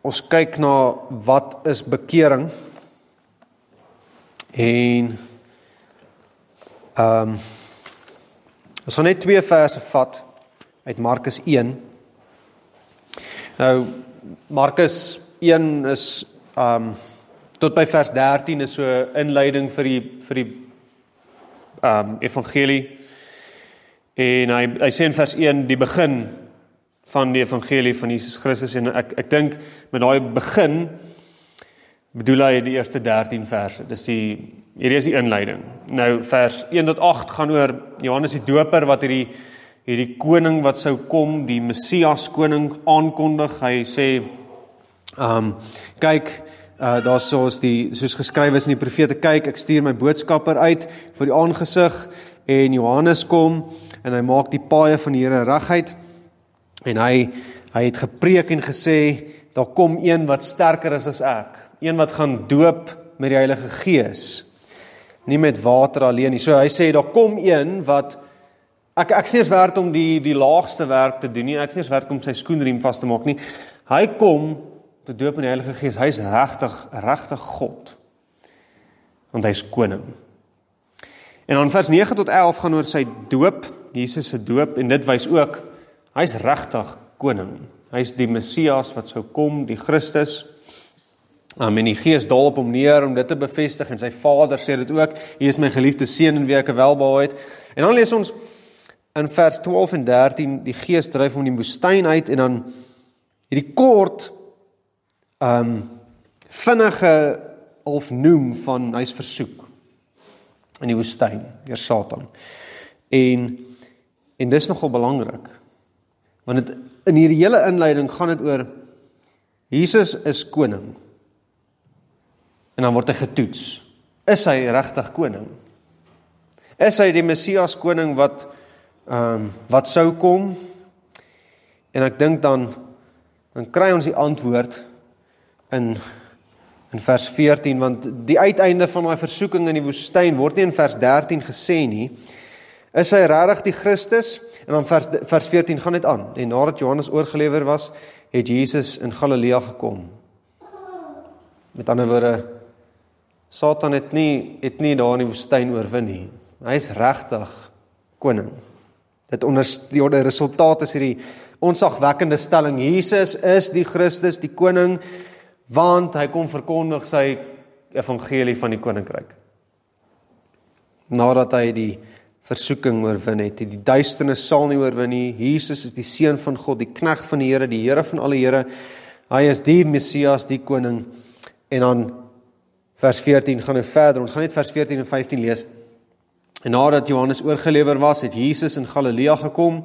ons kyk na wat is bekering en ehm um, ons gaan net twee verse vat uit Markus 1. Nou Markus 1 is ehm um, tot by vers 13 is so inleiding vir die vir die ehm um, evangelie. En hy hy sê in vers 1 die begin van die evangelie van Jesus Christus en ek ek dink met daai begin bedoel hy die eerste 13 verse. Dis die hierdie is die inleiding. Nou vers 1 tot 8 gaan oor Johannes die Doper wat hierdie hierdie koning wat sou kom, die Messias koning aankondig. Hy sê ehm um, kyk uh daar soos die soos geskryf is in die profete kyk ek stuur my boodskapper uit vir die aangesig en Johannes kom en hy maak die paaie van die Here reguit En hy hy het gepreek en gesê daar kom een wat sterker is as ek, een wat gaan doop met die Heilige Gees. Nie met water alleen nie. So hy sê daar kom een wat ek ek sê is werd om die die laagste werk te doen nie. Ek sê is werd om sy skoenriem vas te maak nie. Hy kom te doop met die Heilige Gees. Hy's regtig regtig God. Want hy's koning. En dan vers 9 tot 11 gaan oor sy doop, Jesus se doop en dit wys ook Hy's regtig koning. Hy's die Messias wat sou kom, die Christus. Um, en die Gees daal op hom neer om dit te bevestig en sy Vader sê dit ook. Hy is my geliefde seun en wie ek welbehaag het. En dan lees ons in vers 12 en 13 die Gees dryf hom in die woestyn uit en dan hierdie kort um, vinnige of noem van hy's versoek in die woestyn deur Satan. En en dis nogal belangrik. Want dit in hierdie hele inleiding gaan dit oor Jesus is koning. En dan word hy getoets. Is hy regtig koning? Is hy die Messias koning wat ehm um, wat sou kom? En ek dink dan dan kry ons die antwoord in in vers 14 want die uiteinde van daai versoeking in die woestyn word nie in vers 13 gesê nie. Is hy regtig die Christus? En dan vers vers 14 gaan dit aan. En nadat Johannes oorgelewer was, het Jesus in Galilea gekom. Met ander woorde, Satan het nie het nie daar in die woestyn oorwin nie. Hy's regtig koning. Dit ondersteun die resultaat is hierdie onsagwekkende stelling: Jesus is die Christus, die koning, want hy kom verkondig sy evangelie van die koninkryk. Nadat hy die versoeking oorwin het. Die duisternis sal nie oorwin nie. Jesus is die seun van God, die knegg van die Here, die Here van alle Here. Hy is die Messias, die koning. En dan vers 14 gaan hy verder. Ons gaan net vers 14 en 15 lees. En nadat Johannes oorgelewer was, het Jesus in Galilea gekom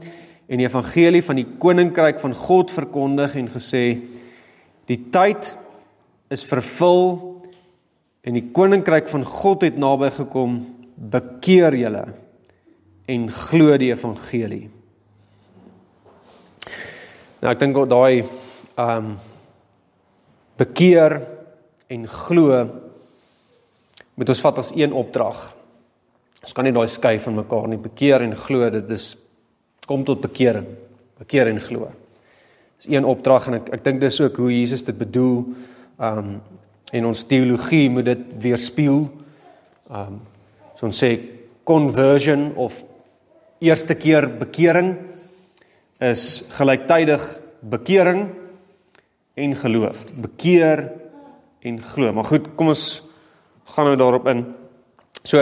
en die evangelie van die koninkryk van God verkondig en gesê: "Die tyd is vervul en die koninkryk van God het naby gekom. Bekeer julle." En glo die evangelie. Nou ek dink daai ehm um, bekeer en glo moet ons vat as een opdrag. Ons kan nie daai skei van mekaar nie. Bekeer en glo, dit is kom tot bekering. Bekeer en glo. Dis een opdrag en ek ek dink dis ook hoe Jesus dit bedoel. Ehm um, en ons teologie moet dit weerspieël. Ehm um, so ons sê conversion of eerste keer bekering is gelyktydig bekering en geloof. Bekeer en glo. Maar goed, kom ons gaan nou daarop in. So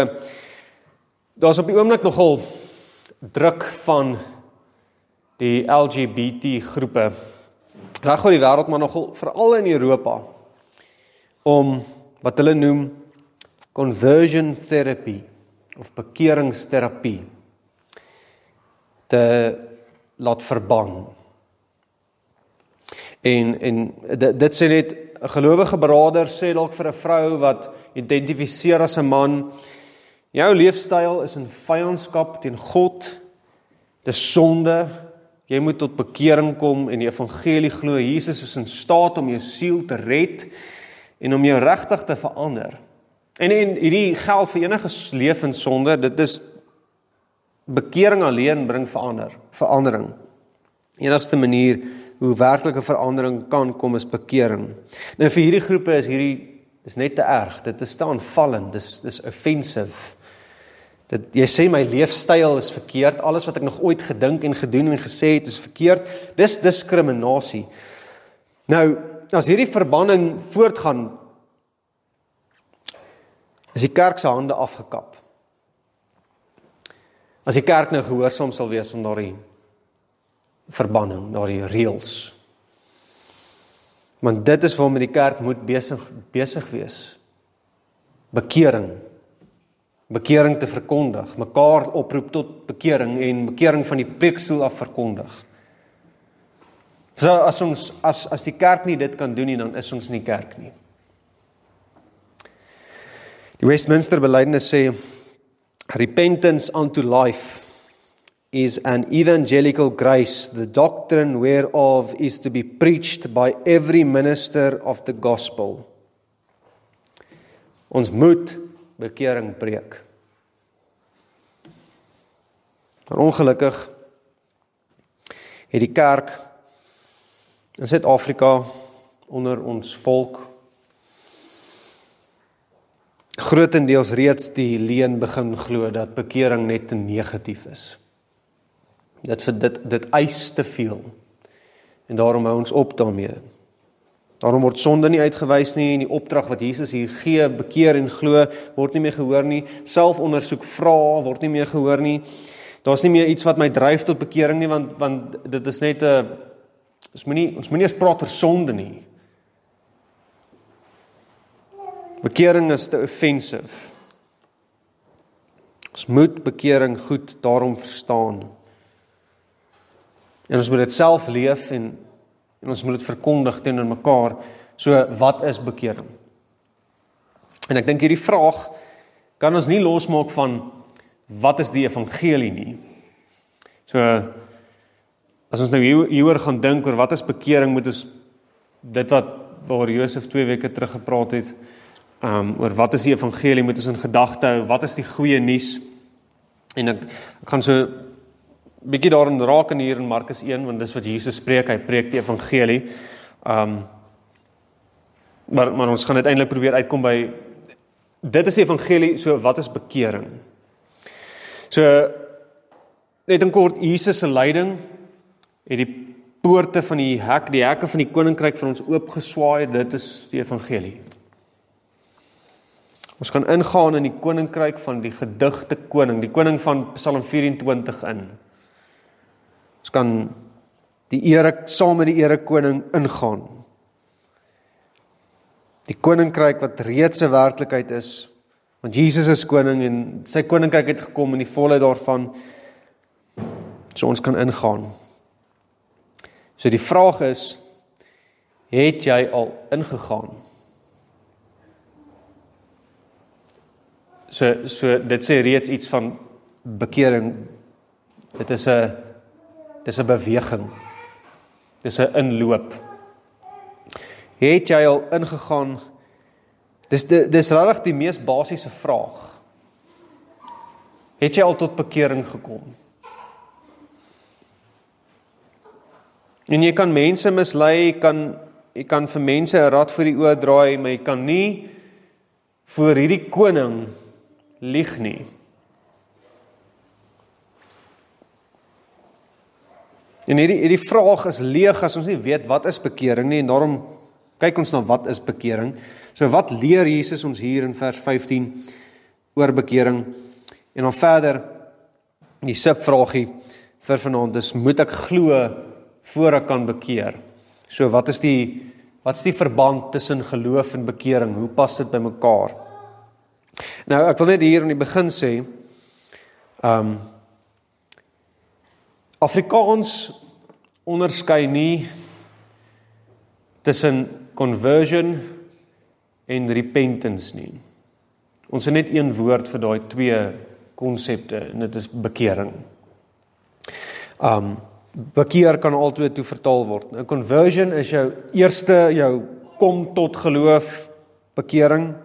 daar's op die oomblik nogal druk van die LGBT groepe reg oor die wêreld maar nogal veral in Europa om wat hulle noem conversion therapy of bekeringsterapie te laat verban. En en dit, dit sê net 'n gelowige broeder sê dalk vir 'n vrou wat identifiseer as 'n man, jou leefstyl is in vyandskap teen God. Dis sonde. Jy moet tot bekering kom en die evangelie glo. Jesus is in staat om jou siel te red en om jou regtig te verander. En en hierdie geld vir enige lewensonde, dit is Bekering alleen bring verander, verandering. Enigste manier hoe werklike verandering kan kom is bekering. Nou vir hierdie groepe is hierdie is net te erg. Dit is te aanvallend. Dis dis offensive. Dit jy sê my leefstyl is verkeerd. Alles wat ek nog ooit gedink en gedoen en gesê het is verkeerd. Dis diskriminasie. Nou, as hierdie verbanning voortgaan is die kerk se hande afgekap. As die kerk nou gehoorsaam sal wees aan daardie verbanning, daardie reëls. Want dit is waarmee die kerk moet besig besig wees. Bekering. Bekering te verkondig, mekaar oproep tot bekering en bekering van die preekstoel af verkondig. So as ons as as die kerk nie dit kan doen nie, dan is ons nie kerk nie. Die Westminster Belydenis sê repentance unto life is an evangelical grace, the doctrine whereof is to be preached by every minister of the gospel. Ons moet bekering preek. Maar ongelukkig het die kerk in Suid-Afrika onder ons volk grootendeels reeds die leuen begin glo dat bekering net te negatief is. Dit vir dit dit eis te veel. En daarom hou ons op daarmee. Daarom word sonde nie uitgewys nie en die opdrag wat Jesus hier gee, bekeer en glo, word nie meer gehoor nie. Selfondersoek vra word nie meer gehoor nie. Daar's nie meer iets wat my dryf tot bekering nie want want dit is net 'n ons moenie ons moenie eens praat oor sonde nie. Bekering is te offensive. Ons moet bekering goed daarom verstaan. En ons moet dit self leef en en ons moet dit verkondig teenoor mekaar. So wat is bekering? En ek dink hierdie vraag kan ons nie losmaak van wat is die evangelie nie. So as ons nou hier, hieroor gaan dink oor wat is bekering, moet ons dit wat waar Josef 2 weke terug gepraat het, um, oor wat is die evangelie, moet ons in gedagte hou, wat is die goeie nuus? En ek ek gaan so bietjie daarin raak in hier in Markus 1 want dis wat Jesus spreek, hy preek die evangelie. Um maar maar ons gaan uiteindelik probeer uitkom by dit is die evangelie, so wat is bekering? So net in kort Jesus se lyding het die poorte van die hek, die hekke van die koninkryk vir ons oopgeswaai, dit is die evangelie. Ons kan ingaan in die koninkryk van die gedigte koning, die koning van Psalm 24 in. Ons kan die ere saam met die ere koning ingaan. Die koninkryk wat reeds 'n werklikheid is, want Jesus is koning en sy koninkryk het gekom in die volheid daarvan so ons kan ingaan. So die vraag is het jy al ingegaan? So so dit sê reeds iets van bekering. Dit is 'n Dis 'n beweging. Dis 'n inloop. Het jy al ingegaan? Dis dis regtig die mees basiese vraag. Het jy al tot bekering gekom? En jy kan mense mislei, jy kan jy kan vir mense 'n rad vir die oë draai, maar jy kan nie voor hierdie koning lieg nie. En hierdie hierdie vraag is leeg as ons nie weet wat is bekering nie en daarom kyk ons na wat is bekering. So wat leer Jesus ons hier in vers 15 oor bekering? En dan verder die subvragie vir vanaand is moet ek glo voor ek kan bekeer? So wat is die wat is die verband tussen geloof en bekering? Hoe pas dit by mekaar? Nou ek wil net hier aan die begin sê ehm um, Afrikaans onderskei nie tussen conversion en repentance nie. Ons het net een woord vir daai twee konsepte en dit is bekering. Um bekeer kan altyd toe vertaal word. 'n Conversion is jou eerste jou kom tot geloof bekering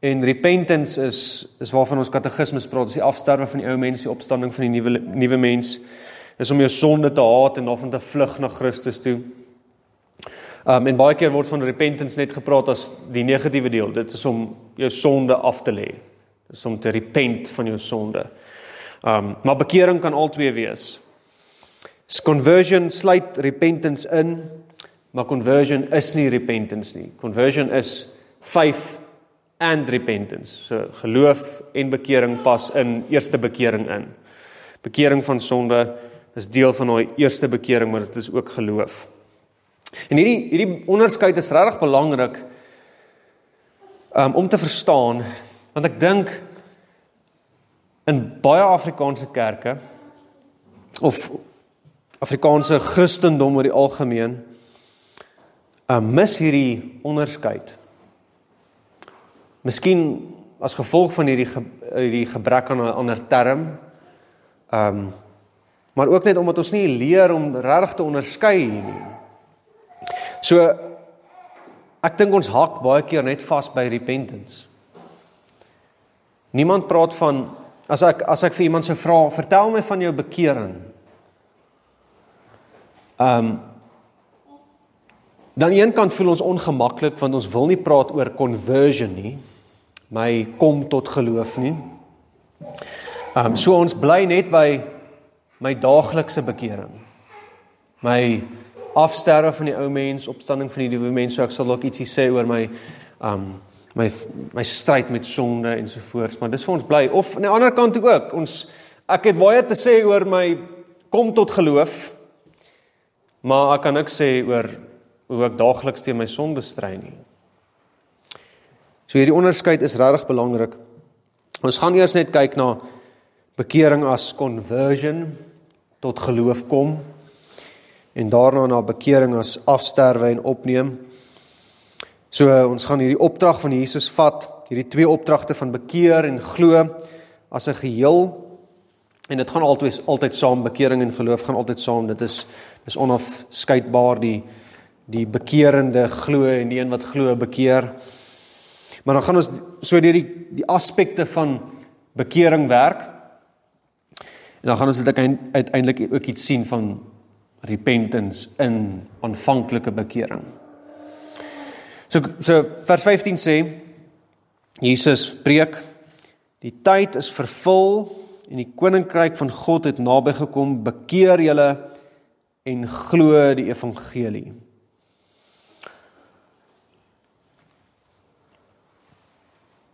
en repentance is is waarvan ons katekismes praat, is die afsterwe van die ou mens, die opstanding van die nuwe nuwe mens. Dis om jou sonde te haat en daarvan te vlug na Christus toe. Um en baie keer word van repentance net gepraat as die negatiewe deel. Dit is om jou sonde af te lê. Dit is om te repent van jou sonde. Um maar bekering kan albei wees. Conversion sluit repentance in, maar conversion is nie repentance nie. Conversion is faith and repentance. So geloof en bekering pas in eerste bekering in. Bekering van sonde is deel van daai eerste bekering, maar dit is ook geloof. En hierdie hierdie onderskeid is regtig belangrik um, om te verstaan want ek dink in baie Afrikaanse kerke of Afrikaanse Christendom oor die algemeen um, mis hierdie onderskeid. Miskien as gevolg van hierdie hierdie gebrek aan 'n ander term. Ehm um, maar ook net omdat ons nie leer om regtig te onderskei nie. So ek dink ons hak baie keer net vas by repentance. Niemand praat van as ek as ek vir iemand sou vra, vertel my van jou bekering. Ehm um, dan aan een kant voel ons ongemaklik want ons wil nie praat oor conversion nie. My kom tot geloof nie. Ehm um, so ons bly net by my daaglikse bekering. My afsterwe van die ou mens, opstanding van die nuwe mens, so ek sal dalk ietsie sê oor my um my my stryd met sonde en so voort, maar dis vir ons bly of aan die ander kant ook. Ons ek het baie te sê oor my kom tot geloof. Maar ek kan niks sê oor hoe ek daagliks teen my sonde stry nie. So hierdie onderskeid is regtig belangrik. Ons gaan eers net kyk na bekering as conversion tot geloof kom en daarna na bekering as afsterwe en opneem. So ons gaan hierdie opdrag van Jesus vat, hierdie twee opdragte van bekeer en glo as 'n geheel. En dit gaan altyd altyd saam bekering en geloof gaan altyd saam. Dit is dis onafskeidbaar die die bekerende glo en die een wat glo bekeer. Maar dan gaan ons so deur die die aspekte van bekering werk. En dan gaan ons dit uiteindelik ook iets sien van repentance in aanvanklike bekering. So so vers 15 sê Jesus preek die tyd is vervul en die koninkryk van God het naby gekom bekeer julle en glo die evangelie.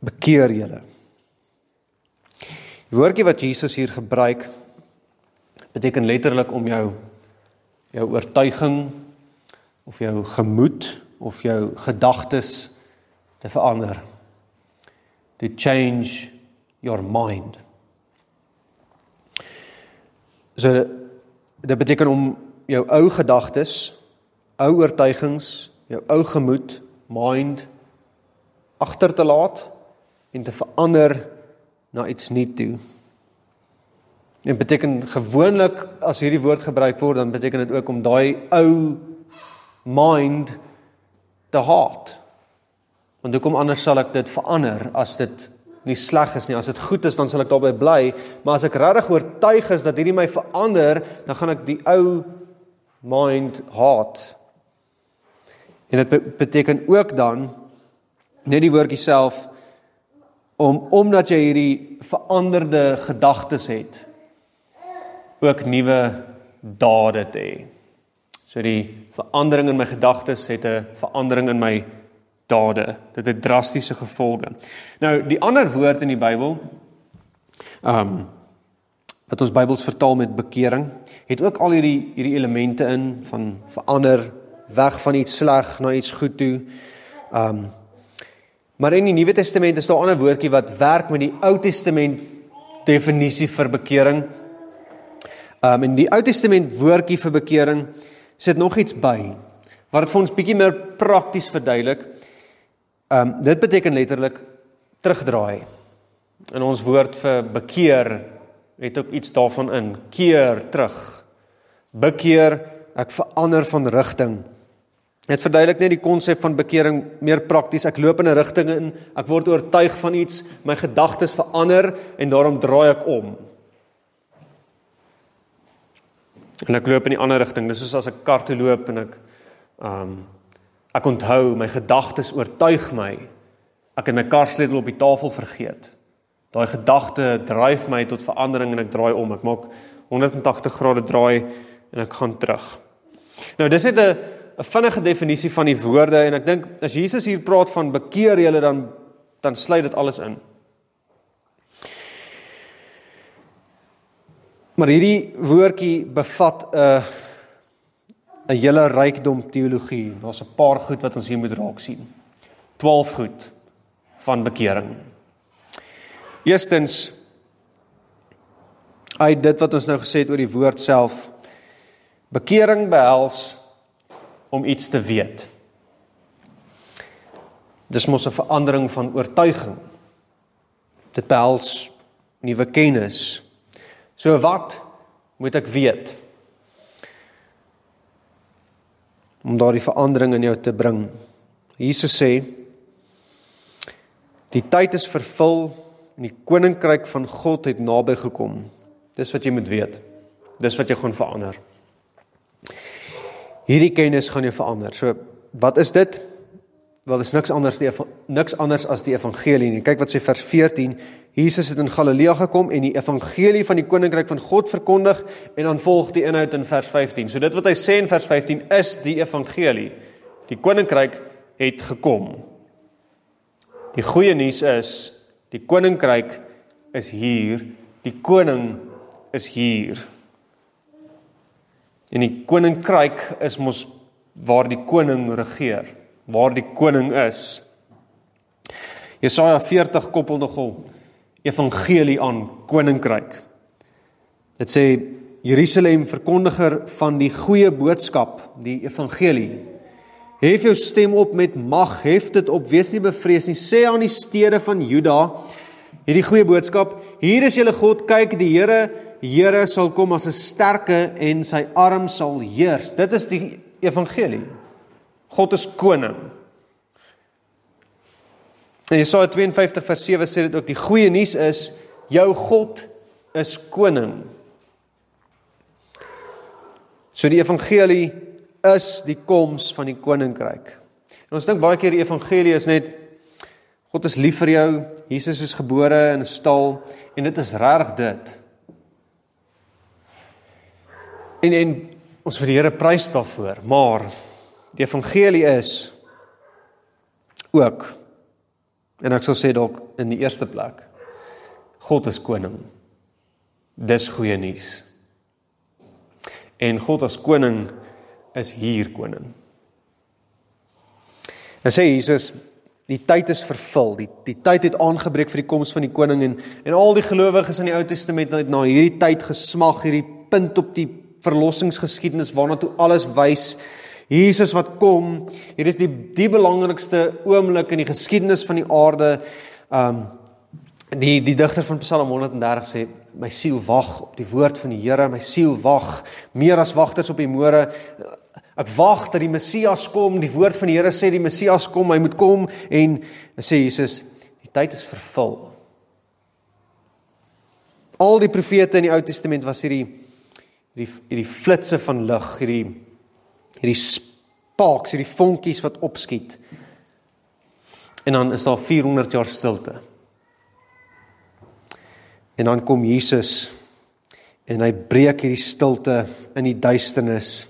Bekeer julle. Die woordjie wat Jesus hier gebruik beteken letterlik om jou jou oortuiging of jou gemoed of jou gedagtes te verander. To change your mind. So dit beteken om jou ou gedagtes, ou oortuigings, jou ou gemoed, mind agter te laat en te verander na iets nuuts toe. En beteken gewoonlik as hierdie woord gebruik word, dan beteken dit ook om daai ou mind te haat. Want hoekom anders sal ek dit verander as dit nie sleg is nie. As dit goed is, dan sal ek daarbey bly, maar as ek regtig oortuig is dat hierdie my verander, dan gaan ek die ou mind haat. En dit beteken ook dan net die woordjie self om omdat jy hierdie veranderde gedagtes het ook nuwe dade te hê. So die verandering in my gedagtes het 'n verandering in my dade. Dit het drastiese gevolge. Nou die ander woord in die Bybel ehm um, wat ons Bybels vertaal met bekering, het ook al hierdie hierdie elemente in van verander weg van iets sleg na iets goed toe. Ehm um, maar in die Nuwe Testament is daar 'n ander woordjie wat werk met die Ou Testament definisie vir bekering Um in die Ou Testament woordjie vir bekering sit nog iets by wat dit vir ons bietjie meer prakties verduidelik. Um dit beteken letterlik terugdraai. In ons woord vir bekeer het ook iets daarvan in. Keer terug. Bekeer, ek verander van rigting. Dit verduidelik net die konsep van bekering meer prakties. Ek loop in 'n rigting in, ek word oortuig van iets, my gedagtes verander en daarom draai ek om. En ek loop in die ander rigting. Dis soos as ek kar toe loop en ek um ek onthou my gedagtes oortuig my ek het my karsleutel op die tafel vergeet. Daai gedagte dryf my tot verandering en ek draai om. Ek maak 180 grade draai en ek gaan terug. Nou dis net 'n 'n vinnige definisie van die woorde en ek dink as Jesus hier praat van bekeer julle dan dan sluit dit alles in. Maar hierdie woordjie bevat 'n 'n hele rykdom teologie. Daar's 'n paar goed wat ons hier moet raak sien. 12 goed van bekering. Eerstens uit dit wat ons nou gesê het oor die woord self. Bekering behels om iets te weet. Dis mos 'n verandering van oortuiging. Dit behels nuwe kennis. So wat moet ek weet? Om daardie verandering in jou te bring. Jesus sê Die tyd is vervul en die koninkryk van God het naby gekom. Dis wat jy moet weet. Dis wat jou gaan verander. Hierdie kennis gaan jou verander. So wat is dit? Wel dis niks anders die niks anders as die evangelie nie. Kyk wat sê vers 14. Jesus het in Galilea gekom en die evangelie van die koninkryk van God verkondig en dan volg die inhoud in vers 15. So dit wat hy sê in vers 15 is die evangelie. Die koninkryk het gekom. Die goeie nuus is die koninkryk is hier. Die koning is hier. En die koninkryk is mos waar die koning regeer, waar die koning is. Jesaja 40 koppel nogal evangelie aan koninkryk. Dit sê Jerusalem verkondiger van die goeie boodskap, die evangelie Hef jou stem op met mag, hef dit op, wees nie bevrees nie. Sê aan die stede van Juda hierdie goeie boodskap: Hier is julle God, kyk, die Here, Here sal kom as 'n sterke en sy arm sal heers. Dit is die evangelie. God is koning. En Jesaja 52 vers 7 sê dit ook die goeie nuus is jou God is koning. So die evangelie is die koms van die koninkryk. En ons dink baie keer die evangelie is net God is lief vir jou, Jesus is gebore in 'n stal en dit is reg dit. En en ons vir die Here prys daarvoor, maar die evangelie is ook en ek sal sê dalk in die eerste plek God is koning. Dis goeie nuus. En God as koning is hier koning. En sê Jesus, die tyd is vervul. Die die tyd het aangebreek vir die koms van die koning en en al die gelowiges in die Ou Testament het na hierdie tyd gesmag, hierdie punt op die verlossingsgeskiedenis waarna toe alles wys. Jesus wat kom, hier is die die belangrikste oomblik in die geskiedenis van die aarde. Um die die digter van Psalm 130 sê my siel wag op die woord van die Here, my siel wag meer as wagters op die môre Ek wag dat die Messias kom. Die woord van die Here sê die Messias kom, hy moet kom en sê Jesus, die tyd is vervul. Al die profete in die Ou Testament was hierdie hierdie hierdie flitsse van lig, hierdie hierdie sparks, hierdie vonkies wat opskiet. En dan is daar 400 jaar stilte. En dan kom Jesus en hy breek hierdie stilte in die duisternis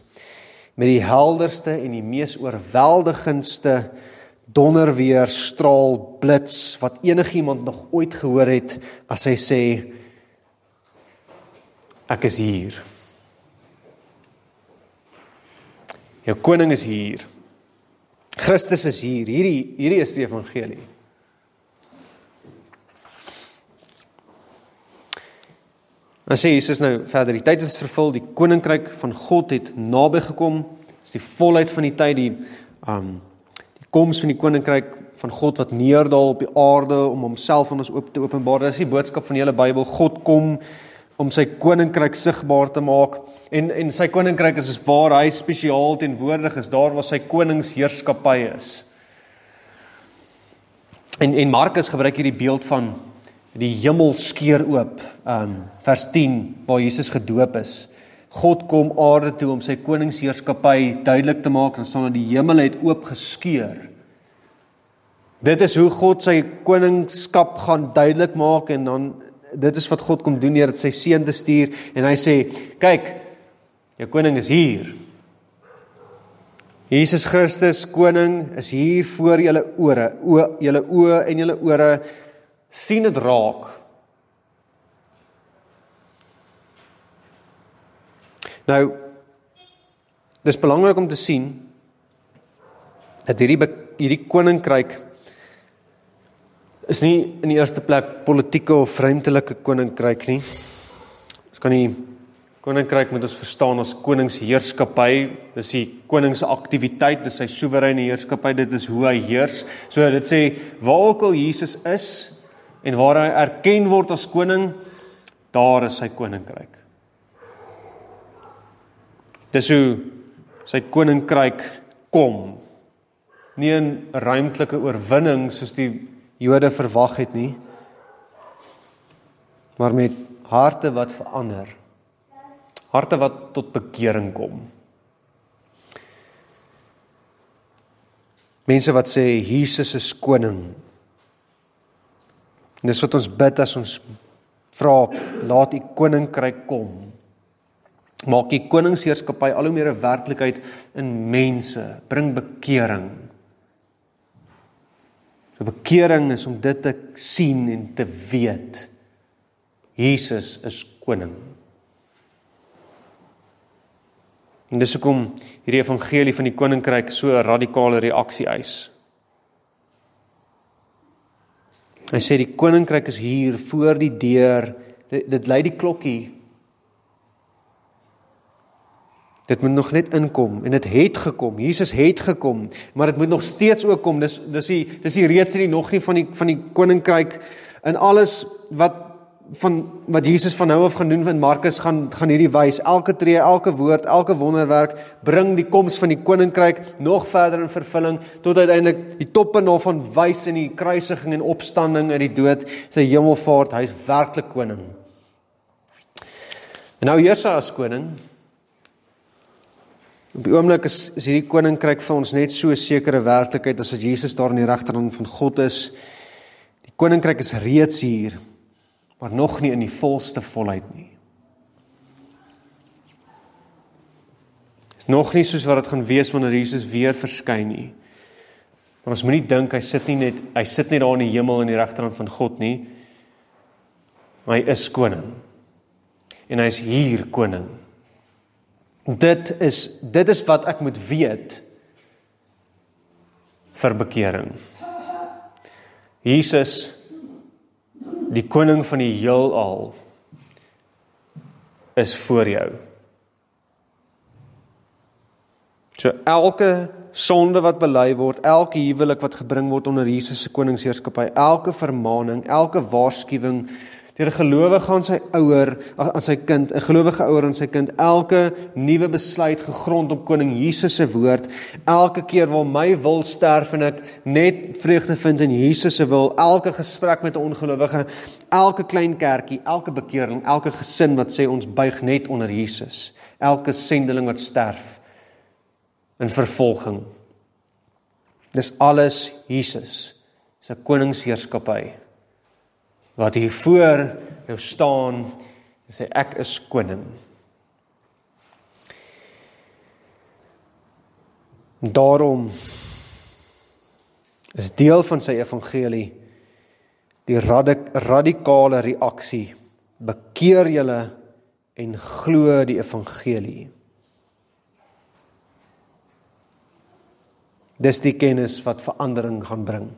met die helderste en die mees oorweldigendste donderweer straal blits wat enigiemand nog ooit gehoor het as hy sê ek is hier. Jou koning is hier. Christus is hier. Hierdie hierdie is die evangelie. Dan sê Jesus nou verder, die tyd is vervul, die koninkryk van God het naby gekom. Dis die volheid van die tyd, die um die koms van die koninkryk van God wat neerdal op die aarde om homself aan ons oop te openbaar. Dis die boodskap van die hele Bybel. God kom om sy koninkryk sigbaar te maak en en sy koninkryk is waar hy spesiaal teenwoordig is, daar waar sy koningsheerskappy is. En en Markus gebruik hierdie beeld van die hemel skeur oop. Um vers 10 waar Jesus gedoop is. God kom aarde toe om sy koningsheerskappy duidelik te maak en staan dat die hemel het oop geskeur. Dit is hoe God sy koningskap gaan duidelik maak en dan dit is wat God kom doen deur sy seun te stuur en hy sê kyk jou koning is hier. Jesus Christus koning is hier voor julle ore, o julle oë en julle ore sien dit raak. Nou dis belangrik om te sien dat hierdie hierdie koninkryk is nie in die eerste plek politieke of ruimtelike koninkryk nie. Ons kan nie koninkryk moet ons verstaan as koningsheerskappy. Dis die koning se aktiwiteit, dis sy soewereine heerskappy, dit is hoe hy heers. So dit sê waar ook al Jesus is en waar hy erken word as koning, daar is sy koninkryk. Dis hoe sy koninkryk kom. Nie 'n ruimtelike oorwinning soos die Jode verwag het nie, maar met harte wat verander. Harte wat tot bekering kom. Mense wat sê Jesus is koning. En dis wat ons bid as ons vra laat u koninkryk kom maak die koningsheerskappy al hoe meer 'n werklikheid in mense, bring bekering. So bekering is om dit te sien en te weet. Jesus is koning. En dis hoekom hierdie evangelie van die koninkryk so 'n radikale reaksie eis. Hy sê die koninkryk is hier voor die deur. Dit, dit lei die klokkie Dit moet nog net inkom en dit het, gekom. Jesus het gekom, maar dit moet nog steeds ook kom. Dis dis die dis die reeds nie nog nie van die van die koninkryk in alles wat van wat Jesus van nou af gaan doen van Markus gaan gaan hierdie wys. Elke tree, elke woord, elke wonderwerk bring die koms van die koninkryk nog verder in vervulling tot uiteindelik die toppunt van wys in die kruisiging en opstanding uit die dood, sy hemelvaart, hy's werklik koning. En nou heers hy as koning. Op die oomblik is is hierdie koninkryk vir ons net so 'n sekere werklikheid as wat Jesus daar in die regterhand van God is. Die koninkryk is reeds hier, maar nog nie in die volste volheid nie. Is nog nie soos wat dit gaan wees wanneer Jesus weer verskyn nie. Maar ons moenie dink hy sit nie net hy sit net daar in die hemel in die regterhand van God nie. Hy is koning. En hy is hier koning. Dit is dit is wat ek moet weet vir bekering. Jesus die koning van die heelal is voor jou. So elke sonde wat bely word, elke huwelik wat gebring word onder Jesus se koningsheerskappy, elke vermaaning, elke waarskuwing Deur 'n gelowige aan sy ouer, aan sy kind, 'n gelowige ouer aan sy kind, elke nuwe besluit gegrond op koning Jesus se woord, elke keer waar my wil sterf en ek net vreugde vind in Jesus se wil, elke gesprek met 'n ongelowige, elke klein kerkie, elke bekering, elke gesin wat sê ons buig net onder Jesus, elke sendeling wat sterf in vervolging. Dis alles Jesus se koningsheerskappy wat hier voor jou staan en sê ek is koning. Daarom is deel van sy evangelie die radik radikale reaksie bekeer julle en glo die evangelie. Dis die kennis wat verandering gaan bring.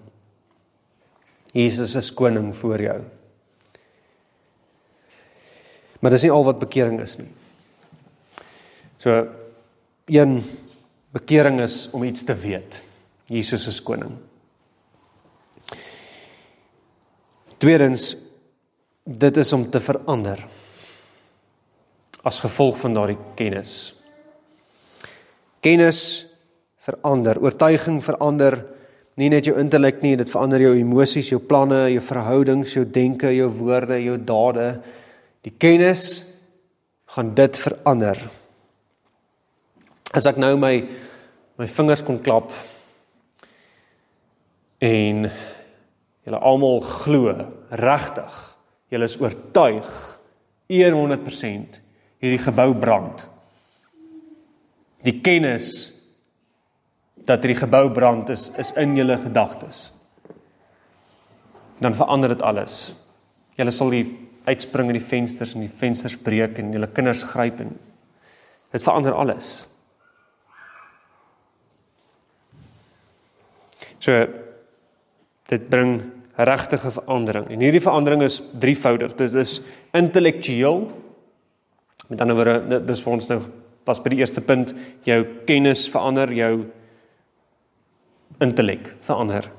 Jesus is koning voor jou. Maar dis nie al wat bekering is nie. So een bekering is om iets te weet. Jesus is koning. Tweedens dit is om te verander as gevolg van daardie kennis. Kennis verander, oortuiging verander nie net jou intellek nie, dit verander jou emosies, jou planne, jou verhoudings, jou denke, jou woorde, jou dade. Die kennis gaan dit verander. As ek nou my my vingers kon klap en julle almal glo regtig, julle is oortuig 100% hierdie gebou brand. Die kennis dat hierdie gebou brand is is in julle gedagtes. Dan verander dit alles. Julle sal die uitspring in die vensters en die vensters breek en julle kinders gryp en dit verander alles. So dit bring regtige verandering. En hierdie verandering is drievoudig. Dit is intellektueel. Met ander woorde, dis vir ons nou pas by die eerste punt, jou kennis verander, jou intellek verander.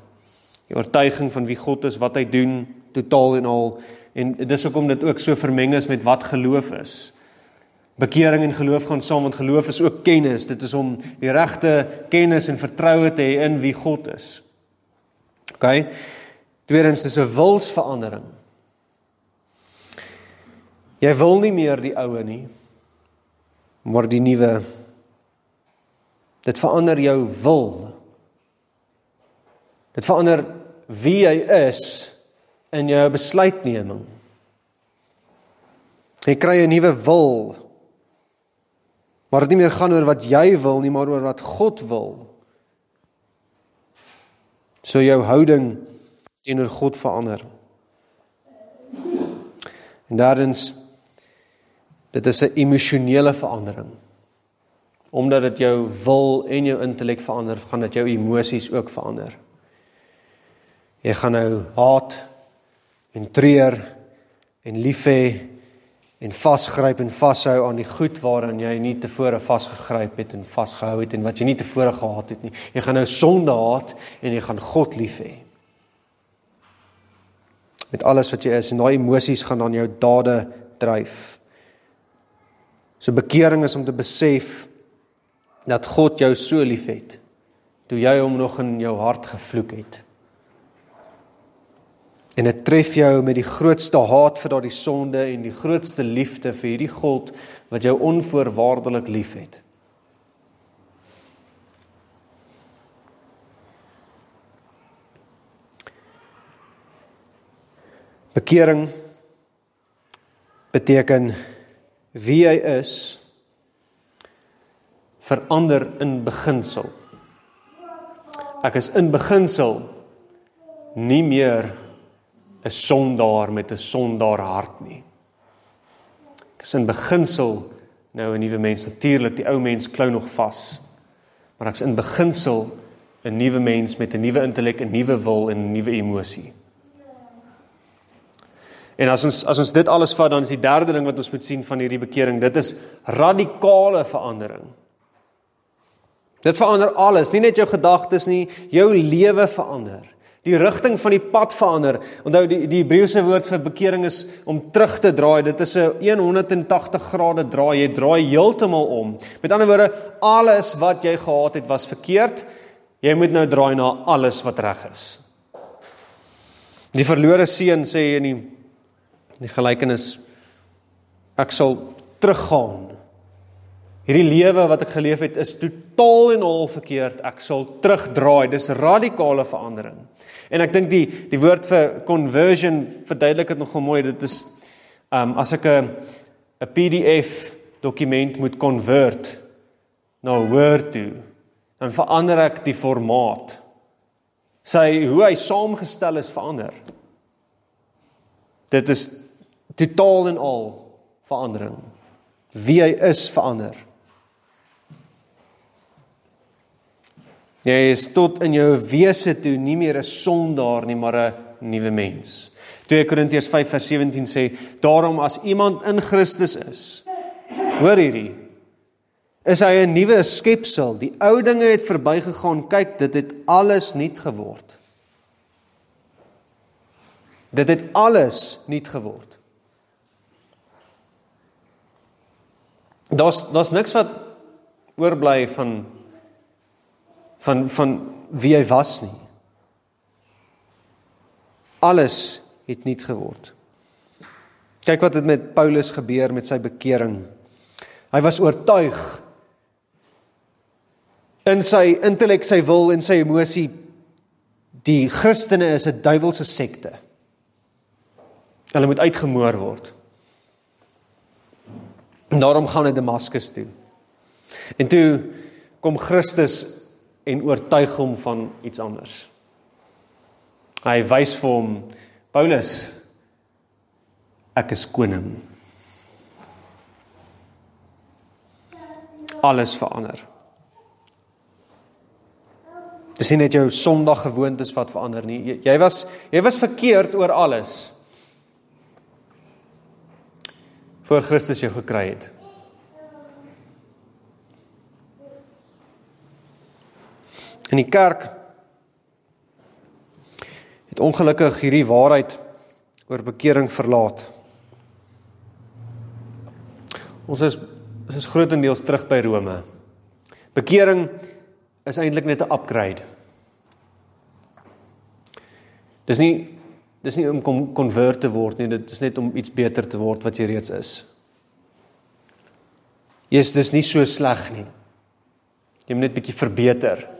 Jou oortuiging van wie God is, wat hy doen, totaal en al en dis hoekom dit ook so vermeng is met wat geloof is. Bekering en geloof gaan saam want geloof is ook kennis. Dit is om die regte kennis en vertroue te hê in wie God is. OK. Tweedens is 'n wilsverandering. Jy wil nie meer die ou nie, maar die nuwe. Dit verander jou wil. Dit verander wie jy is in jou besluitneming. Jy kry 'n nuwe wil. Maar dit nie meer gaan oor wat jy wil nie, maar oor wat God wil. So jou houding teenoor God verander. En daarins dit is 'n emosionele verandering. Omdat dit jou wil en jou intellek verander, gaan dit jou emosies ook verander. Jy gaan nou haat en treur en lief hê en vasgryp en vashou aan die goed waaraan jy nie tevore vasgegryp het en vasgehou het en wat jy nie tevore gehaat het nie. Jy gaan nou sonde haat en jy gaan God lief hê. Met alles wat jy is en daai emosies gaan dan jou dade dryf. So bekering is om te besef dat God jou so liefhet toe jy hom nog in jou hart gevloek het en dit tref jou met die grootste haat vir daardie sonde en die grootste liefde vir hierdie God wat jou onvoorwaardelik liefhet. Bekering beteken wie hy is verander in beginsel. Ek is in beginsel nie meer 'n sondaar met 'n sondaar hart nie. Ek is in beginsel nou 'n nuwe mens. Natuurlik, die ou mens klou nog vas. Maar ek's in beginsel 'n nuwe mens met 'n nuwe intellek, 'n nuwe wil en 'n nuwe emosie. En as ons as ons dit alles vat, dan is die derde ding wat ons moet sien van hierdie bekering, dit is radikale verandering. Dit verander alles, nie net jou gedagtes nie, jou lewe verander die rigting van die pad verander. Onthou die die Hebreëse woord vir bekering is om terug te draai. Dit is 'n 180 grade draai. Jy draai heeltemal om. Met ander woorde, alles wat jy gehad het was verkeerd. Jy moet nou draai na alles wat reg is. Die verlore seun sê in die die gelykenis ek sal teruggaan Hierdie lewe wat ek geleef het is totaal en al verkeerd. Ek sal terugdraai. Dis radikale verandering. En ek dink die die woord vir conversion verduidelik dit nogal mooi. Dit is um as ek 'n 'n PDF dokument moet convert na Word toe, dan verander ek die formaat. Sy hoe hy saamgestel is verander. Dit is totaal en al verandering. Wie hy is verander. Jy is tot in jou wese toe nie meer 'n sondaar nie, maar 'n nuwe mens. 2 Korintiërs 5:17 sê: "Daarom as iemand in Christus is, hoor hierdie, is hy 'n nuwe skepsel. Die ou dinge het verbygegaan. Kyk, dit het alles nuut geword." Dit het alles nuut geword. Daar's daar's niks wat oorbly van van van wie hy was nie. Alles het nuut geword. Kyk wat het met Paulus gebeur met sy bekering. Hy was oortuig in sy intellek, sy wil en sy emosie die Christene is 'n duiwelse sekte. Hulle moet uitgemoor word. En daarom gaan hy Damaskus toe. En toe kom Christus en oortuig hom van iets anders. Hy wys vir hom Paulus ek is koning. Alles verander. Dis nie net jou Sondag gewoontes wat verander nie. Jy, jy was jy was verkeerd oor alles. Voor Christus jou gekry het. In die kerk het ongelukkig hierdie waarheid oor bekering verlaat. Ons is ons is grootendeels terug by Rome. Bekering is eintlik net 'n upgrade. Dis nie dis nie om kom konvert te word nie, dit is net om iets beter te word wat jy reeds is. Jy is dus nie so sleg nie. Jy moet net bietjie verbeter.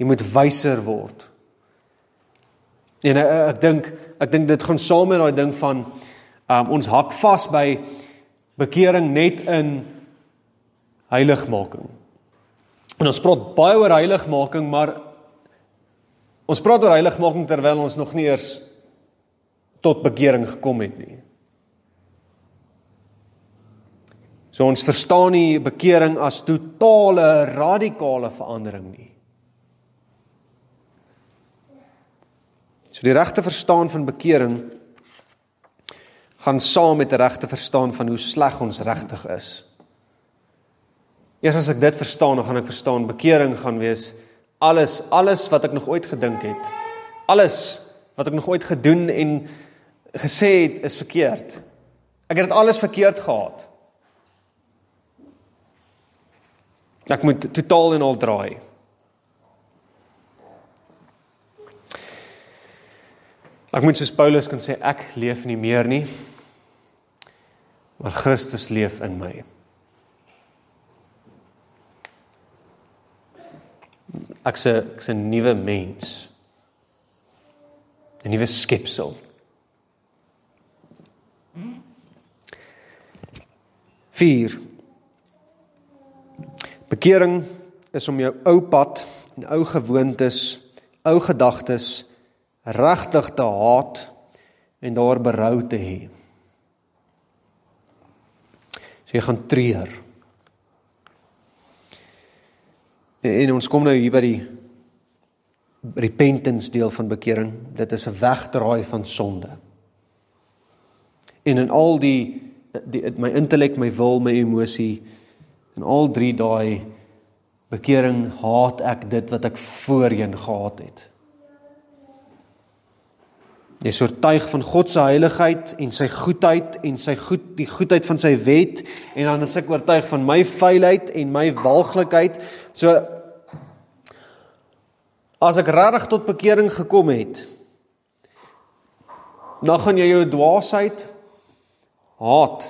Jy moet wyser word. En ek, ek dink ek dink dit gaan saam met daai ding van um, ons hak vas by bekering net in heiligmaking. En ons praat baie oor heiligmaking, maar ons praat oor heiligmaking terwyl ons nog nie eers tot bekering gekom het nie. So ons verstaan nie bekering as totale radikale verandering nie. So die regte verstaan van bekering gaan saam met die regte verstaan van hoe sleg ons regtig is. Eers as ek dit verstaan, dan gaan ek verstaan bekering gaan wees alles alles wat ek nog ooit gedink het. Alles wat ek nog ooit gedoen en gesê het is verkeerd. Ek het dit alles verkeerd gehad. Ek moet totaal en al draai. Ek moet soos Paulus kan sê ek leef nie meer nie. Maar Christus leef in my. Ek sê ek's 'n nuwe mens. 'n Nuwe skepsel. Vier. Bekering is om jou ou pad en ou gewoontes, ou gedagtes regtig te haat en daar berou te hê. So jy gaan treur. En, en ons kom nou hier by die repentance deel van bekering. Dit is 'n wegdraai van sonde. En in al die die my intellek, my wil, my emosie en al drie daai bekering haat ek dit wat ek voorheen gehaat het. Jy is oortuig van God se heiligheid en sy goedheid en sy goed die goedheid van sy wet en dan is ek oortuig van my vuilheid en my walglikheid. So as ek regtig tot bekering gekom het, dan gaan jy jou dwaasheid haat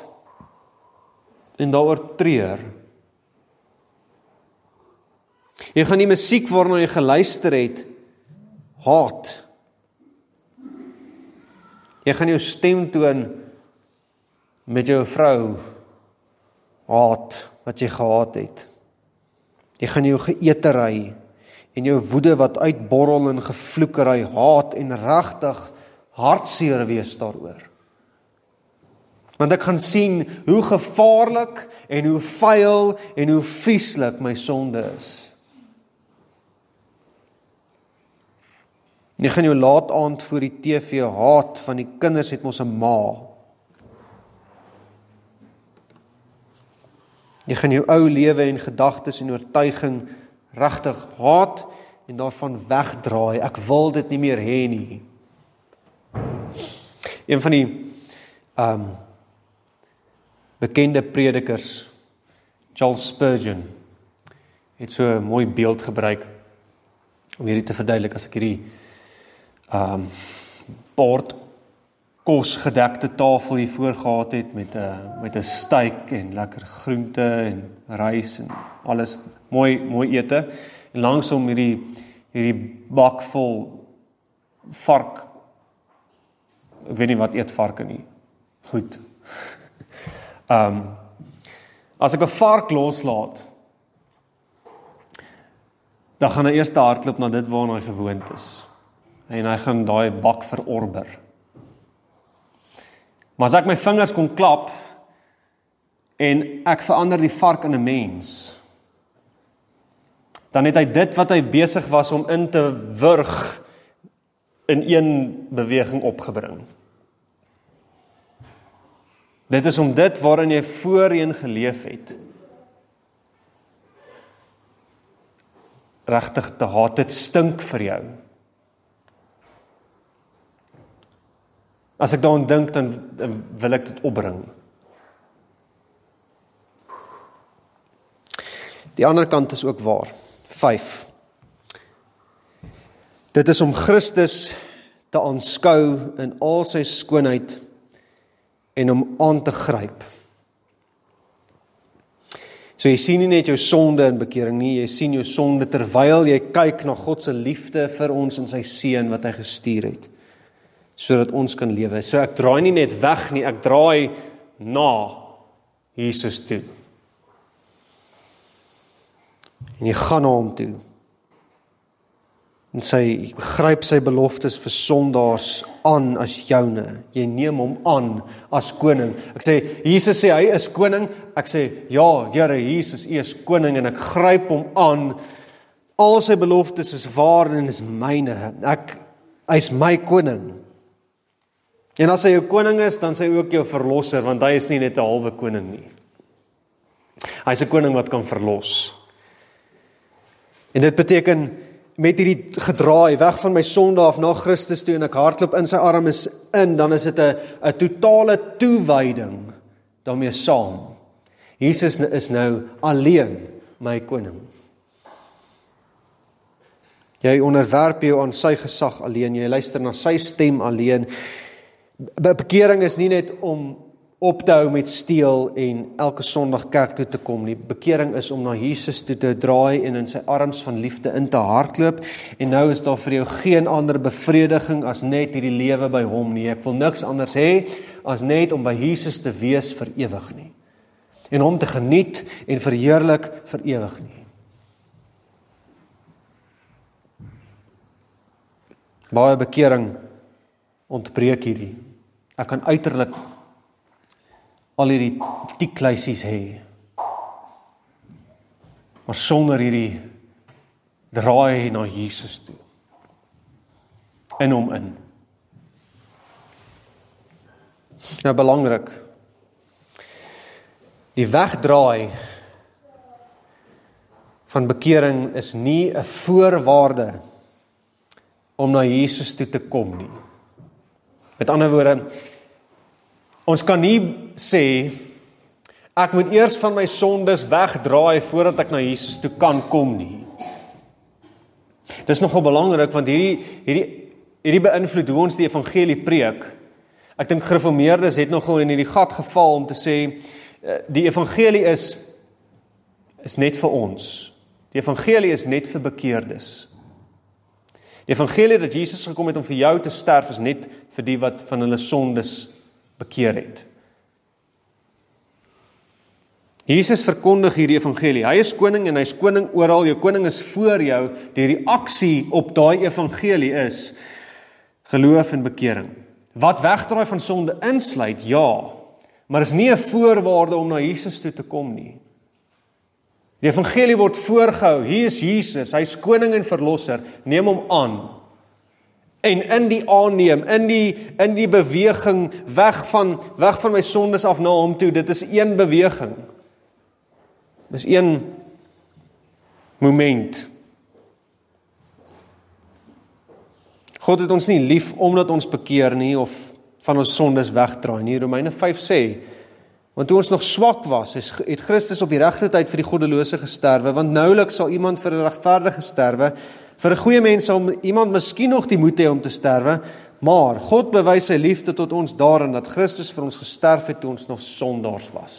en daaroor treur. Jy gaan die musiek waarna jy geluister het haat Jy gaan jou stem toon met jou vrou haat wat jy gehaat het. Jy gaan jou geëtery en jou woede wat uitborrel in gevloekery, haat en regtig hartseer wees daaroor. Want ek gaan sien hoe gevaarlik en hoe vuil en hoe vieslik my sonde is. Jy gaan jou laat aand voor die TV haat van die kinders het mos 'n ma. Jy gaan jou ou lewe en gedagtes en oortuiging regtig haat en daarvan wegdraai. Ek wil dit nie meer hê nie. Een van die ehm um, bekende predikers Charles Spurgeon het so 'n mooi beeld gebruik om hierdie te verduidelik as ek hierdie um, bord kosgedekte tafel hier voor gehad het met 'n met 'n steak en lekker groente en rys en alles. Mooi mooi ete. En langsom hierdie hierdie bak vol vark. Ek weet nie wat eet varke nie. Goed. Um, as ek 'n vark loslaat dan gaan hy eers hardloop na dit waarna hy gewoond is en hy gaan daai bak verorber Maar as ek my vingers kon klap en ek verander die vark in 'n mens, dan het hy dit wat hy besig was om in te wurg in een beweging opgebring. Dit is om dit waarin jy voorheen geleef het regtig te haat. Dit stink vir jou. As ek daaraan dink dan, dan wil ek dit opbring. Die ander kant is ook waar. 5. Dit is om Christus te aanskou in al sy skoonheid en om aan te gryp. So jy sien nie net jou sonde in bekering nie, jy sien jou sonde terwyl jy kyk na God se liefde vir ons in sy seun wat hy gestuur het sodat ons kan lewe. So ek draai nie net weg nie, ek draai na Jesus toe. En jy gaan na hom toe. En sy gryp sy beloftes vir sondaars aan as joune. Jy neem hom aan as koning. Ek sê Jesus sê hy is koning. Ek sê ja, Here Jesus, U is koning en ek gryp hom aan. Al sy beloftes is waar en is myne. Ek hy's my koning. En as hy jou koning is, dan sê hy ook jou verlosser want hy is nie net 'n halwe koning nie. Hy's 'n koning wat kan verlos. En dit beteken met hierdie gedraai weg van my sonde af na Christus toe en ek hardloop in sy arms is in, dan is dit 'n 'n totale toewyding daarmee saam. Jesus is nou alleen my koning. Jy onderwerp jou aan sy gesag alleen, jy luister na sy stem alleen. Bekering is nie net om op te hou met steel en elke Sondag kerk toe te kom nie. Bekering is om na Jesus toe te draai en in sy arms van liefde in te hardloop en nou is daar vir jou geen ander bevrediging as net hierdie lewe by hom nie. Ek wil niks anders hê as net om by Jesus te wees vir ewig nie. En hom te geniet en verheerlik vir ewig nie. Baie bekering ontbreek hierdie. Ek kan uiterlik al hierdie tikkleisies hê. Maar sonder hierdie draai na Jesus toe. In hom in. Nou belangrik. Die wegdraai van bekering is nie 'n voorwaarde om na Jesus toe te kom nie. Met ander woorde, ons kan nie sê ek moet eers van my sondes wegdraai voordat ek na Jesus toe kan kom nie. Dis nogal belangrik want hierdie hierdie hierdie beïnvloed hoe ons die evangelie preek. Ek dink gereformeerdes het nogal in hierdie gat geval om te sê eh, die evangelie is is net vir ons. Die evangelie is net vir bekeerdes. Die evangelie dat Jesus gekom het om vir jou te sterf is net vir die wat van hulle sondes bekeer het. Jesus verkondig hierdie evangelie. Hy is koning en hy's koning oral. Jou koning is voor jou. Die reaksie op daai evangelie is geloof en bekering. Wat wegdraai van sonde insluit, ja, maar is nie 'n voorwaarde om na Jesus toe te kom nie. Die evangelie word voorgehou. Hier is Jesus, hy's koning en verlosser. Neem hom aan. En in die aanneem, in die in die beweging weg van weg van my sondes af na hom toe, dit is een beweging. Dis een moment. God het ons nie lief omdat ons bekeer nie of van ons sondes wegdraai nie. Romeine 5 sê Want toe ons nog swak was, het Christus op die regte tyd vir die goddelose gesterwe, want nouliks sal iemand vir 'n regverdige sterwe. Vir 'n goeie mens sal iemand miskien nog die moed hê om te sterwe, Maar God bewys sy liefde tot ons daarin dat Christus vir ons gesterf het toe ons nog sondaars was.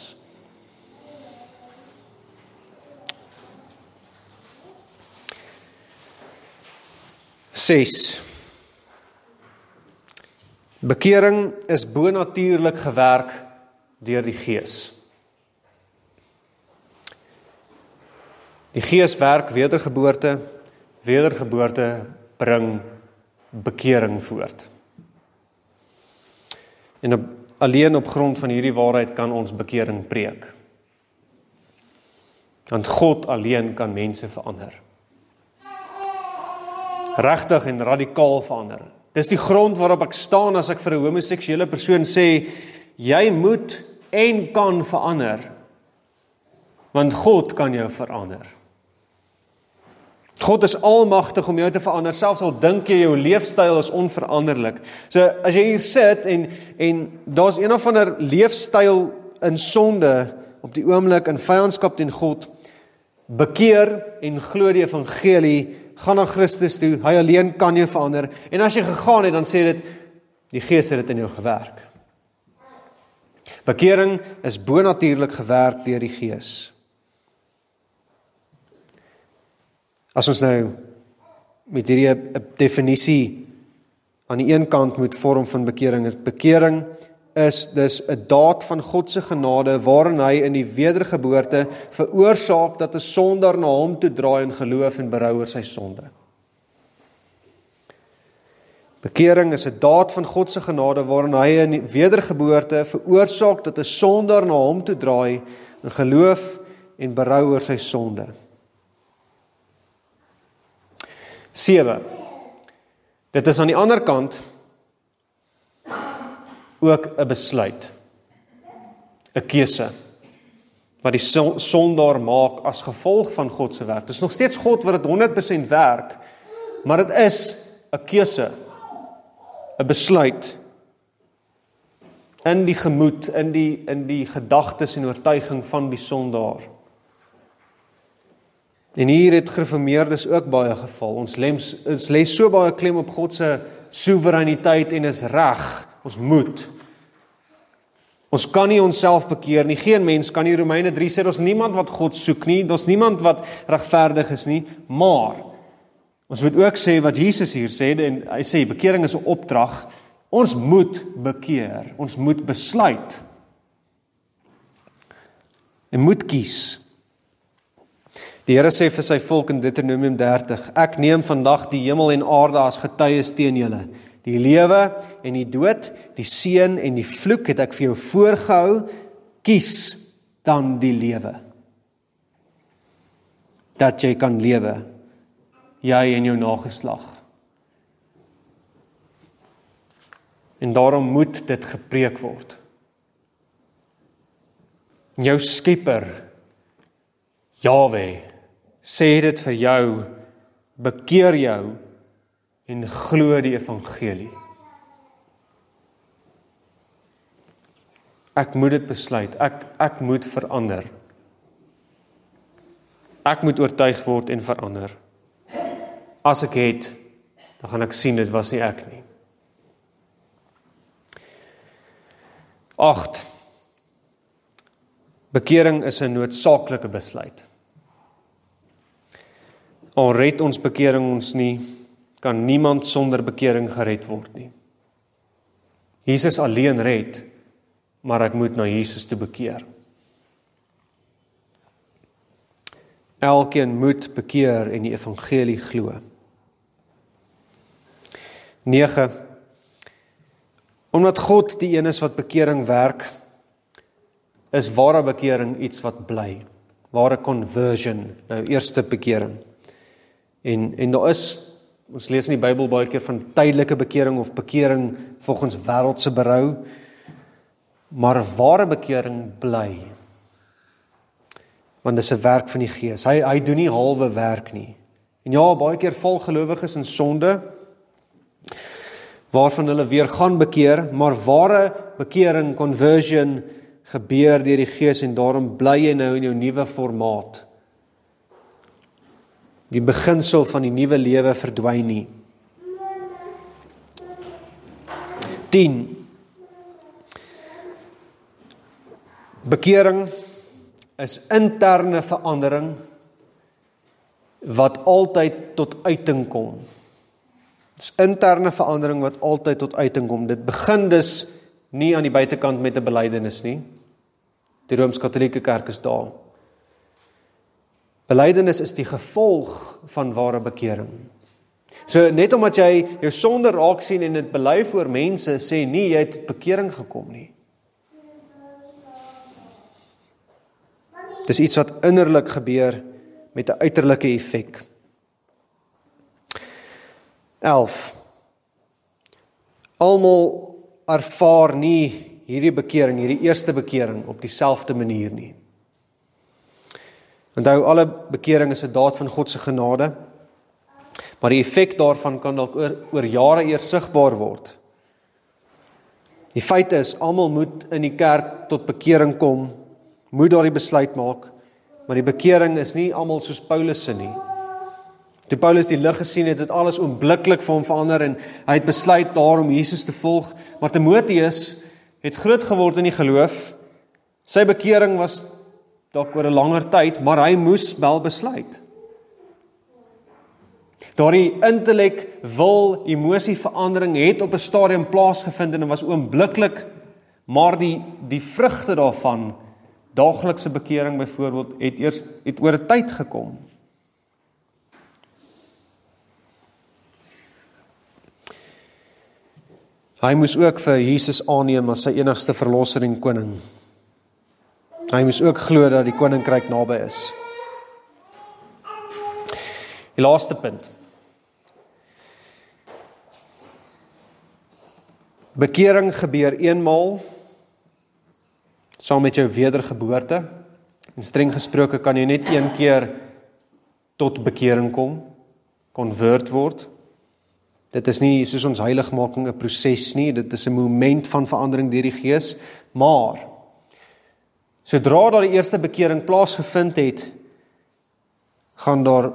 Ses. Bekering is bonatuurlik gewerk deur die Gees. Die Gees werk wedergeboorte, wedergeboorte bring bekering voort. En op, alleen op grond van hierdie waarheid kan ons bekering preek. Want God alleen kan mense verander. Regtig en radikaal verander. Dis die grond waarop ek staan as ek vir 'n homoseksuele persoon sê jy moet en kan verander. Want God kan jou verander. God is almagtig om jou te verander selfs al dink jy jou leefstyl is onveranderlik. So as jy hier sit en en daar's een of ander leefstyl in sonde op die oomblik in vyandskap teen God, bekeer en glo die evangelie, gaan na Christus toe. Hy alleen kan jou verander. En as jy gegaan het, dan sê dit die Gees het dit in jou gewerk. Bekering is bonatuurlik gewerk deur die Gees. As ons nou met hierdie 'n definisie aan die een kant moet vorm van bekering is bekering is dis 'n daad van God se genade waarin hy in die wedergeboorte veroorsaak dat 'n sondaar na hom toe draai in geloof en berou oor sy sonde. Bekering is 'n daad van God se genade waarin hy die wedergeboorte veroorsaak dat 'n sondaar na hom toe draai in geloof en berou oor sy sonde. 7. Dit is aan die ander kant ook 'n besluit. 'n keuse wat die sondaar maak as gevolg van God se werk. Dit is nog steeds God wat dit 100% werk, maar dit is 'n keuse, 'n besluit in die gemoed, in die in die gedagtes en oortuiging van die sondaar. En hier het gereformeerdes ook baie geval. Ons lê ons lê so baie klem op God se soewereiniteit en is reg. Ons moet. Ons kan nie onsself bekeer nie. Geen mens kan nie. Romeine 3 sê ons niemand wat God soek nie. Daar's niemand wat regverdig is nie. Maar ons moet ook sê wat Jesus hier sê en hy sê bekering is 'n opdrag. Ons moet bekeer. Ons moet besluit. En moet kies. Die Here sê vir sy volk in Deuteronomium 30: Ek neem vandag die hemel en aarde as getuies teen julle. Die lewe en die dood, die seën en die vloek het ek vir jou voorgehou. Kies dan die lewe. Dat jy kan lewe. Jy en jou nageslag. En daarom moet dit gepreek word. Jou Skepper Jahweh sê dit vir jou bekeer jou en glo die evangelie ek moet dit besluit ek ek moet verander ek moet oortuig word en verander as ek het dan gaan ek sien dit was nie ek nie 8 Bekering is 'n noodsaaklike besluit. Al red ons bekering ons nie, kan niemand sonder bekering gered word nie. Jesus alleen red, maar ek moet na Jesus toe bekeer. Elkeen moet bekeer en die evangelie glo. 9 Omdat God die een is wat bekering werk, is ware bekering iets wat bly. Ware conversion, nou eerste bekering. En en daar is ons lees in die Bybel baie keer van tydelike bekering of bekering volgens wêreldse berou. Maar ware bekering bly. Want dis 'n werk van die Gees. Hy hy doen nie halwe werk nie. En ja, baie keer val gelowiges in sonde waarvan hulle weer gaan bekeer, maar ware bekering, conversion gebeur deur die Gees en daarom bly jy nou in jou nuwe formaat die beginsel van die nuwe lewe verdwyn nie. 10 Bekering is interne verandering wat altyd tot uiting kom. Dis interne verandering wat altyd tot uiting kom. Dit begin dus nie aan die buitekant met 'n belydenis nie. Die Rooms-Katolieke Kerk is daar. Belydenis is die gevolg van ware bekering. So net omdat jy jou sonde raak sien en dit bely voor mense, sê nie jy het tot bekering gekom nie. Dis iets wat innerlik gebeur met 'n uiterlike effek. 11 Almal ervaar nie hierdie bekering, hierdie eerste bekering op dieselfde manier nie. Onthou alle bekering is 'n daad van God se genade. Maar die effek daarvan kan dalk oor, oor jare eers sigbaar word. Die feit is almal moet in die kerk tot bekering kom, moet daardie besluit maak, maar die bekering is nie almal soos Paulus se nie. Toe Paulus die lig gesien het, het alles oombliklik vir hom verander en hy het besluit daarom Jesus te volg. Maar Timoteus het groot geword in die geloof. Sy bekering was dalk oor 'n langer tyd, maar hy moes wel besluit. Daardie intellek, wil, emosie verandering het op 'n stadium plaasgevind en was oombliklik, maar die die vrugte daarvan, daaglikse bekering byvoorbeeld, het eers het oor 'n tyd gekom. Hy moes ook vir Jesus aanneem as sy enigste verlosser en koning. Hy moes ook glo dat die koninkryk naby is. Die laaste punt. Bekering gebeur eenmaal saam met jou wedergeboorte. En streng gesproke kan jy net een keer tot bekering kom, konvert word. Dit is nie soos ons heiligmaking 'n proses nie, dit is 'n moment van verandering deur die Gees, maar sodra daar die eerste bekering plaasgevind het, gaan daar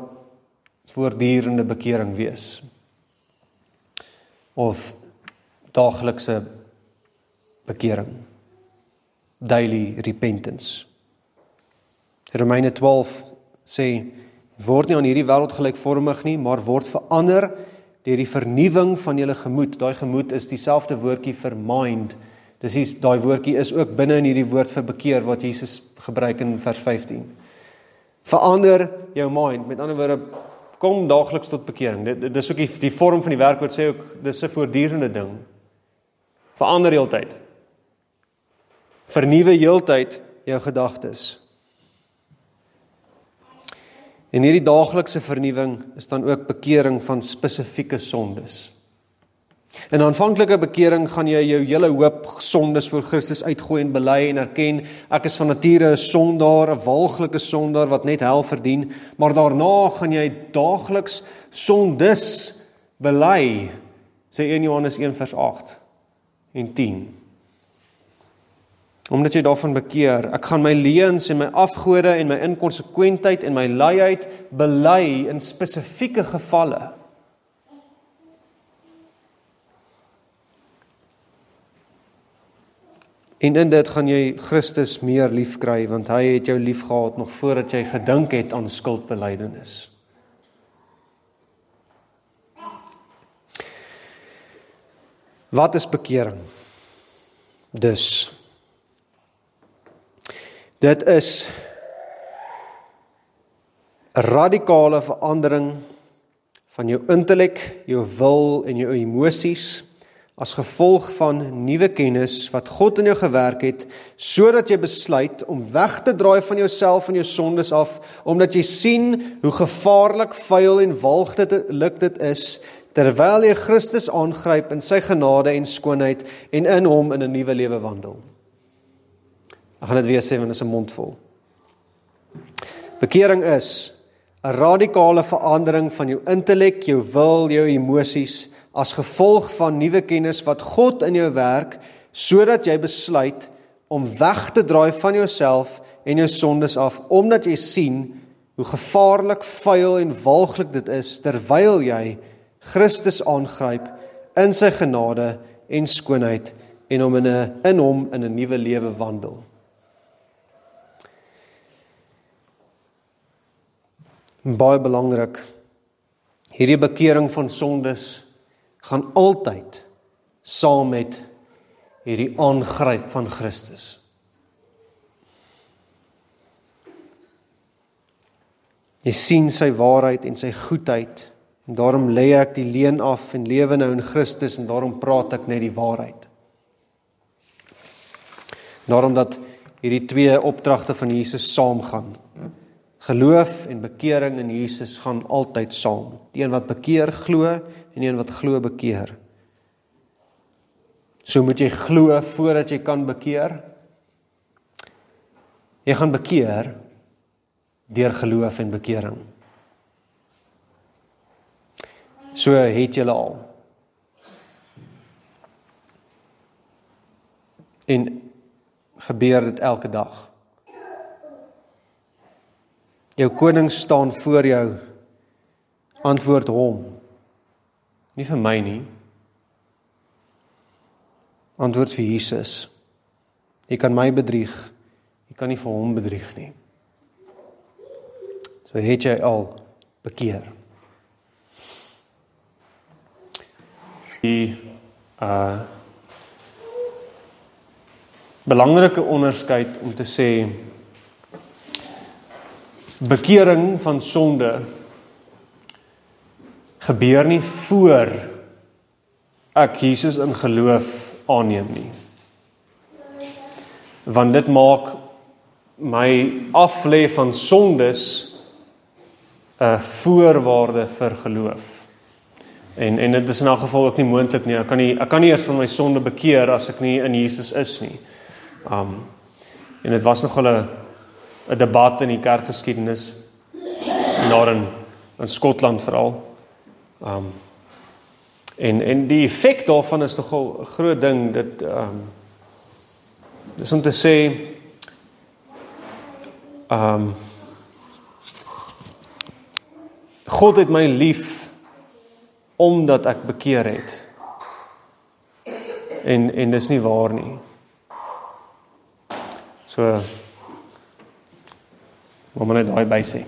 voortdurende bekering wees. Of daaglikse bekering. Daily repentance. Romeine 12 sê word nie aan hierdie wêreld gelykvormig nie, maar word verander deur die vernuwing van julle gemoed. Daai gemoed is dieselfde woordjie vir mind. Dis hier daai woordjie is ook binne in hierdie woord vir bekeer wat Jesus gebruik in vers 15. Verander jou mind. Met ander woorde kom daagliks tot bekering. Dit dis ook die, die vorm van die werkwoord sê ook dis 'n voortdurende ding. Verander heeltyd. Vernuwe heeltyd jou gedagtes. En hierdie daaglikse vernuwing is dan ook bekering van spesifieke sondes. In aanvanklike bekering gaan jy jou hele hoop sondes voor Christus uitgooi en bely en erken ek is van nature 'n sondaar, 'n walglike sondaar wat net hel verdien, maar daarna gaan jy daagliks sondes bely. Sê 1 Johannes 1 vers 8 en 10 omdat jy daarvan bekeer. Ek gaan my leuns en my afgode en my inkonsekwentheid en my luiheid bely in spesifieke gevalle. En in dit gaan jy Christus meer liefkry want hy het jou liefgehad nog voordat jy gedink het aan skuldbelydenis. Wat is bekering? Dus Dit is 'n radikale verandering van jou intellek, jou wil en jou emosies as gevolg van nuwe kennis wat God in jou gewerk het sodat jy besluit om weg te draai van jouself en jou sondes af omdat jy sien hoe gevaarlik, vuil en walg dit luk dit is terwyl jy Christus aangryp in sy genade en skoonheid en in hom in 'n nuwe lewe wandel. Ek gaan dit weer sê want dit is 'n mond vol. Bekering is 'n radikale verandering van jou intellek, jou wil, jou emosies as gevolg van nuwe kennis wat God in jou werk sodat jy besluit om weg te draai van jouself en jou sondes af omdat jy sien hoe gevaarlik, vuil en walglik dit is terwyl jy Christus aangryp in sy genade en skoonheid en om in 'n in hom in 'n nuwe lewe wandel. Baie belangrik. Hierdie bekering van sondes gaan altyd saam met hierdie aangryp van Christus. Jy sien sy waarheid en sy goedheid en daarom lê ek die leuen af en lewe nou in Christus en daarom praat ek net die waarheid. Daarom dat hierdie twee opdragte van Jesus saamgaan. Geloof en bekering in Jesus gaan altyd saam. Die een wat bekeer glo en die een wat glo bekeer. So moet jy glo voordat jy kan bekeer. Jy gaan bekeer deur geloof en bekering. So het julle al. En gebeur dit elke dag. Jou koning staan voor jou. Antwoord hom. Nie vir my nie. Antwoord vir Jesus. Jy kan my bedrieg. Jy kan nie vir hom bedrieg nie. So het jy al bekeer. Die uh belangrike onderskeid om te sê bekering van sonde gebeur nie voor ek Jesus in geloof aanneem nie. Want dit maak my aflê van sondes 'n voorwaarde vir geloof. En en dit is in 'n geval ook nie moontlik nie. Ek kan nie ek kan nie eers van my sonde bekeer as ek nie in Jesus is nie. Um en dit was nog 'n 'n debat in die kerkgeskiedenis daar in in Skotland veral. Um en en die effek daarvan is nogal 'n groot ding dit um dis om te sê um God het my lief omdat ek bekeer het. En en dis nie waar nie. So Wat moet net daai by sê?